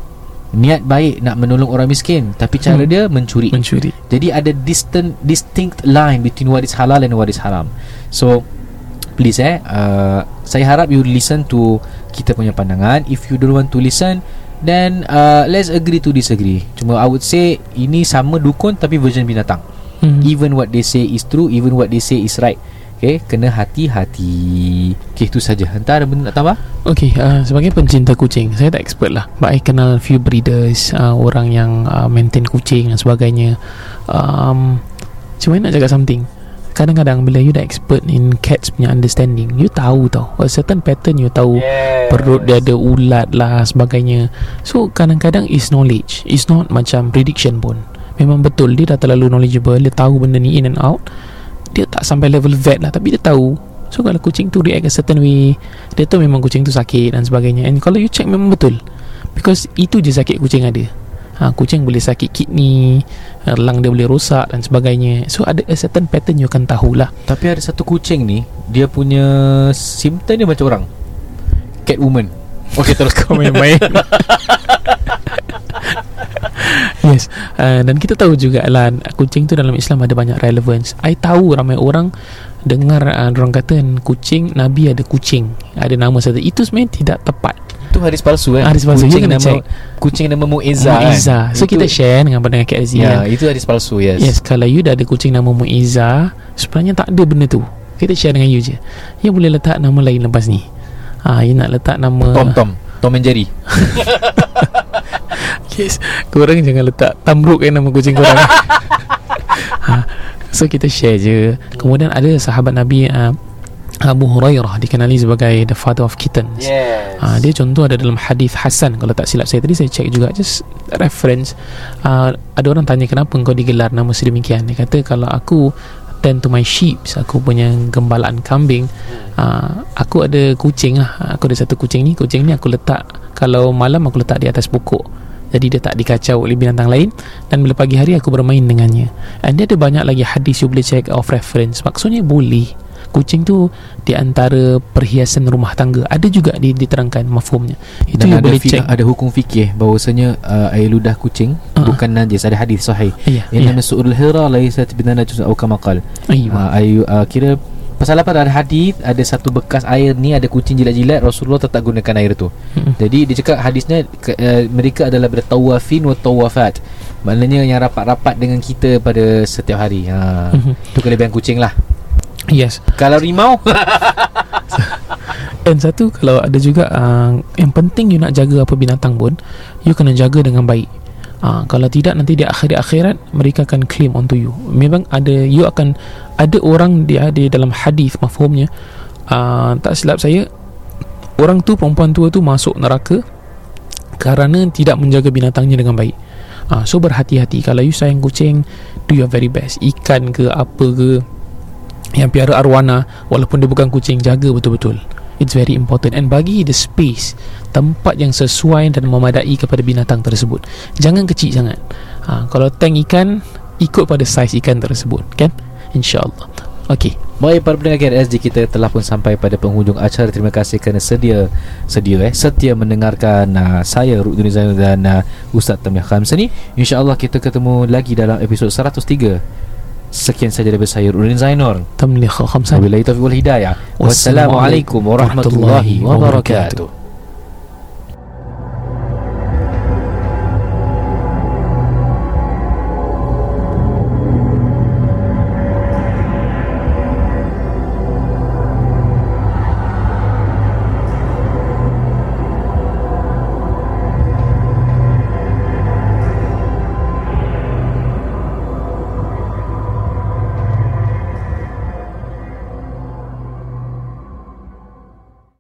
Niat baik Nak menolong orang miskin Tapi cara Hmm. dia mencuri. Mencuri. Jadi ada distant Distinct line Between what is halal And what is haram. So Please eh uh, Saya harap you listen to Kita punya pandangan. If you don't want to listen Then uh, Let's agree to disagree Cuma I would say Ini sama dukun Tapi version binatang Hmm. Even what they say is true Even what they say is right Okay Kena hati-hati Okay itu saja Entah ada benda nak tambah Okay, uh, sebagai pencinta kucing, saya tak expert lah. But I kenal few breeders, uh, orang yang uh, maintain kucing dan sebagainya. Um, mana nak cakap something? Kadang-kadang bila you dah expert in cats punya understanding you tahu tau. A certain pattern you tahu. Yes. perut dia ada ulat lah sebagainya. So kadang-kadang is knowledge. It's not macam prediction pun. Memang betul dia dah terlalu knowledgeable. Dia tahu benda ni in and out. Dia tak sampai level vet lah tapi dia tahu. So kalau kucing tu react a certain way dia tahu memang kucing tu sakit dan sebagainya. And kalau you check memang betul. Because itu je sakit kucing ada ha, kucing boleh sakit kidney uh, lung dia boleh rosak dan sebagainya. So ada a certain pattern you akan tahulah. Tapi ada satu kucing ni Dia punya Simptom dia macam orang. Catwoman. Okay terus kau main-main. [laughs] Yes. Uh, Dan kita tahu juga lah Kucing tu dalam Islam ada banyak relevance. I tahu ramai orang Dengar uh, Orang kata Kucing Nabi ada kucing. Ada nama satu Itu sebenarnya tidak tepat Itu hadis palsu kan Hadis palsu. Kucing nama check. Kucing nama Muizzah kan Mu'izzah So Itu- kita share dengan pendengar KLZ Ya kan? itu hadis palsu yes. Yes Kalau you dah ada kucing nama Mu'izzah Sebenarnya tak ada benda tu. Kita share dengan you je. You boleh letak nama lain lepas ni. Ah, You nak letak nama Tom Tom. Tom and Jerry. [laughs] Yes Korang jangan letak Tamruk kan nama kucing korang. Ha, [laughs] So kita share je. Kemudian ada sahabat Nabi uh, Abu Hurairah Dikenali sebagai The father of kittens. Yes. Ha, dia contoh ada dalam hadis Hasan. Kalau tak silap saya tadi saya check juga just reference. Uh, ada orang tanya kenapa engkau digelar nama sedemikian? Dia kata kalau aku tend to my sheep aku punya gembalaan kambing uh, aku ada kucing lah. Aku ada satu kucing ni kucing ni aku letak kalau malam aku letak di atas pokok. Jadi dia tak dikacau oleh binatang lain. Dan bila pagi hari aku bermain dengannya. And dia ada banyak lagi hadis you boleh check of reference. Maksudnya boleh kucing tu di antara perhiasan rumah tangga. Ada juga di, diterangkan mafhumnya. Itu Dan ada, boleh fi- check. ada hukum fikih bahawasanya uh, air ludah kucing Ah. bukan najis. Ada hadis sahih. Yang nama su'ul hira laisat binana juz au kama qal. Uh, air uh, kira pasal apa? Ada hadis ada satu bekas air ni ada kucing jilat-jilat Rasulullah tetap gunakan air tu. Mm-mm. jadi dia cakap hadisnya ke, uh, mereka adalah bertawafin wa tawafat. Maknanya yang rapat-rapat dengan kita pada setiap hari. Ha Mhm. tu kelebihan kucing lah yes kalau rimau [laughs] And satu kalau ada juga uh, yang penting you nak jaga apa binatang pun you kena jaga dengan baik. Uh, kalau tidak nanti di akhirat akhirat mereka akan claim onto you. Memang ada you akan ada orang dia di dalam hadis mafhumnya uh, tak silap saya orang tu perempuan tua tu masuk neraka kerana tidak menjaga binatangnya dengan baik. Uh, so berhati-hati kalau you sayang kucing do your very best. Ikan ke apa ke yang piara arwana walaupun dia bukan kucing jaga betul-betul. It's very important. And bagi the space tempat yang sesuai dan memadai kepada binatang tersebut. Jangan kecil sangat. Ha, kalau tank ikan ikut pada saiz ikan tersebut kan? Insyaallah. Okey Baik para pendengar KRSG kita telah pun sampai pada penghujung acara. Terima kasih kerana sedia Sedia eh Setia mendengarkan uh, Saya Rukdun Zainul dan uh, Ustaz Tamih Khamsani. InsyaAllah kita ketemu lagi dalam episod 103 Sekian saja daripada saya Rukdun Zainur tamliha khamsan Wabillahi taufiq wal hidayah Wassalamualaikum warahmatullahi wabarakatuh